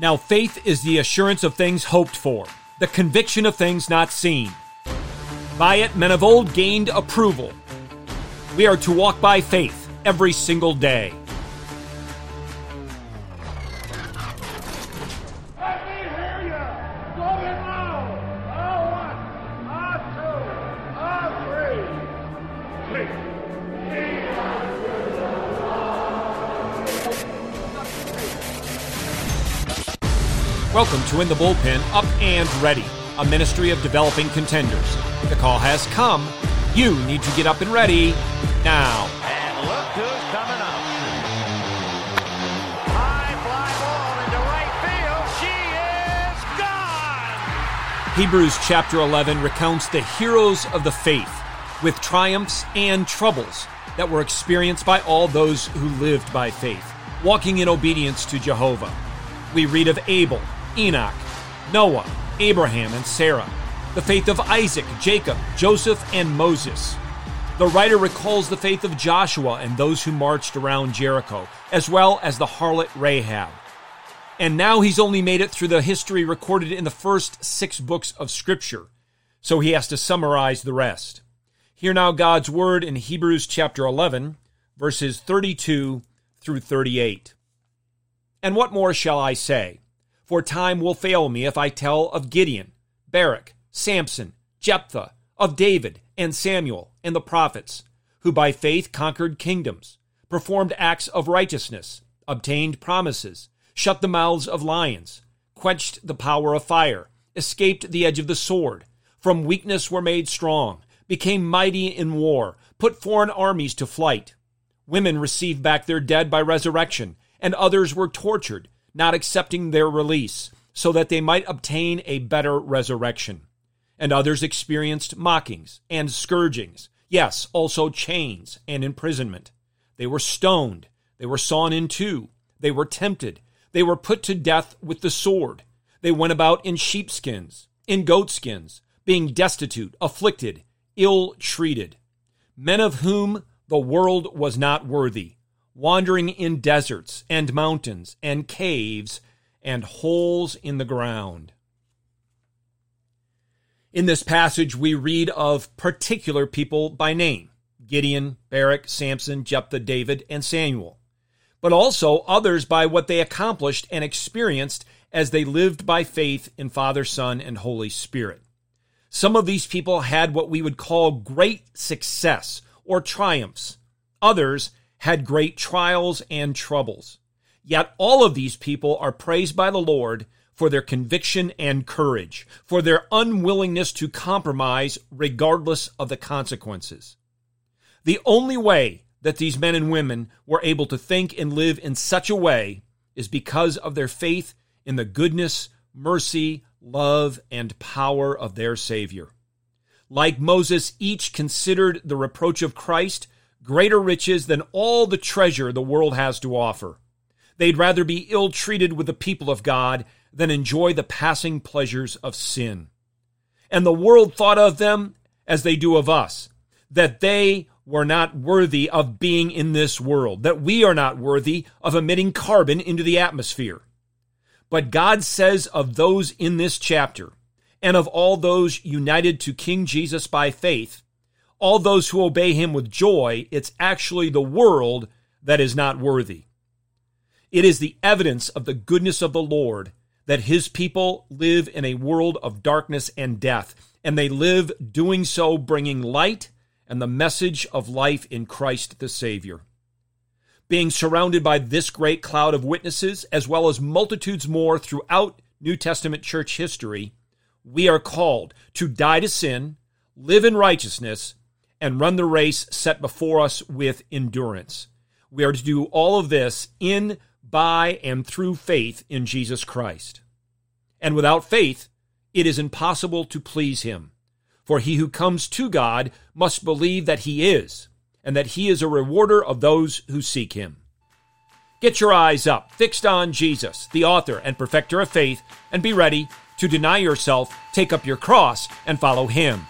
Now, faith is the assurance of things hoped for, the conviction of things not seen. By it, men of old gained approval. We are to walk by faith every single day. Let me Welcome to In the Bullpen Up and Ready, a ministry of developing contenders. The call has come. You need to get up and ready now. And look who's coming up. High fly ball into right field. She is gone. Hebrews chapter 11 recounts the heroes of the faith with triumphs and troubles that were experienced by all those who lived by faith, walking in obedience to Jehovah. We read of Abel, Enoch, Noah, Abraham, and Sarah, the faith of Isaac, Jacob, Joseph, and Moses. The writer recalls the faith of Joshua and those who marched around Jericho, as well as the harlot Rahab. And now he's only made it through the history recorded in the first six books of Scripture, so he has to summarize the rest. Hear now God's word in Hebrews chapter 11, verses 32 through 38. And what more shall I say? For time will fail me if I tell of Gideon, Barak, Samson, Jephthah, of David and Samuel and the prophets, who by faith conquered kingdoms, performed acts of righteousness, obtained promises, shut the mouths of lions, quenched the power of fire, escaped the edge of the sword, from weakness were made strong, became mighty in war, put foreign armies to flight. Women received back their dead by resurrection, and others were tortured, not accepting their release, so that they might obtain a better resurrection. And others experienced mockings and scourgings, yes, also chains and imprisonment. They were stoned, they were sawn in two, they were tempted, they were put to death with the sword. They went about in sheepskins, in goatskins, being destitute, afflicted, ill treated. Men of whom the world was not worthy, wandering in deserts and mountains and caves and holes in the ground. In this passage, we read of particular people by name Gideon, Barak, Samson, Jephthah, David, and Samuel, but also others by what they accomplished and experienced as they lived by faith in Father, Son, and Holy Spirit. Some of these people had what we would call great success or triumphs. Others had great trials and troubles. Yet all of these people are praised by the Lord for their conviction and courage, for their unwillingness to compromise regardless of the consequences. The only way that these men and women were able to think and live in such a way is because of their faith in the goodness, mercy, love, and power of their Savior. Like Moses, each considered the reproach of Christ greater riches than all the treasure the world has to offer. They'd rather be ill treated with the people of God than enjoy the passing pleasures of sin. And the world thought of them as they do of us, that they were not worthy of being in this world, that we are not worthy of emitting carbon into the atmosphere. But God says of those in this chapter, and of all those united to King Jesus by faith, all those who obey him with joy, it's actually the world that is not worthy. It is the evidence of the goodness of the Lord that his people live in a world of darkness and death, and they live doing so bringing light and the message of life in Christ the Savior. Being surrounded by this great cloud of witnesses, as well as multitudes more throughout New Testament church history, we are called to die to sin, live in righteousness, and run the race set before us with endurance. We are to do all of this in, by, and through faith in Jesus Christ. And without faith, it is impossible to please Him. For he who comes to God must believe that He is, and that He is a rewarder of those who seek Him. Get your eyes up, fixed on Jesus, the author and perfecter of faith, and be ready to deny yourself, take up your cross, and follow Him.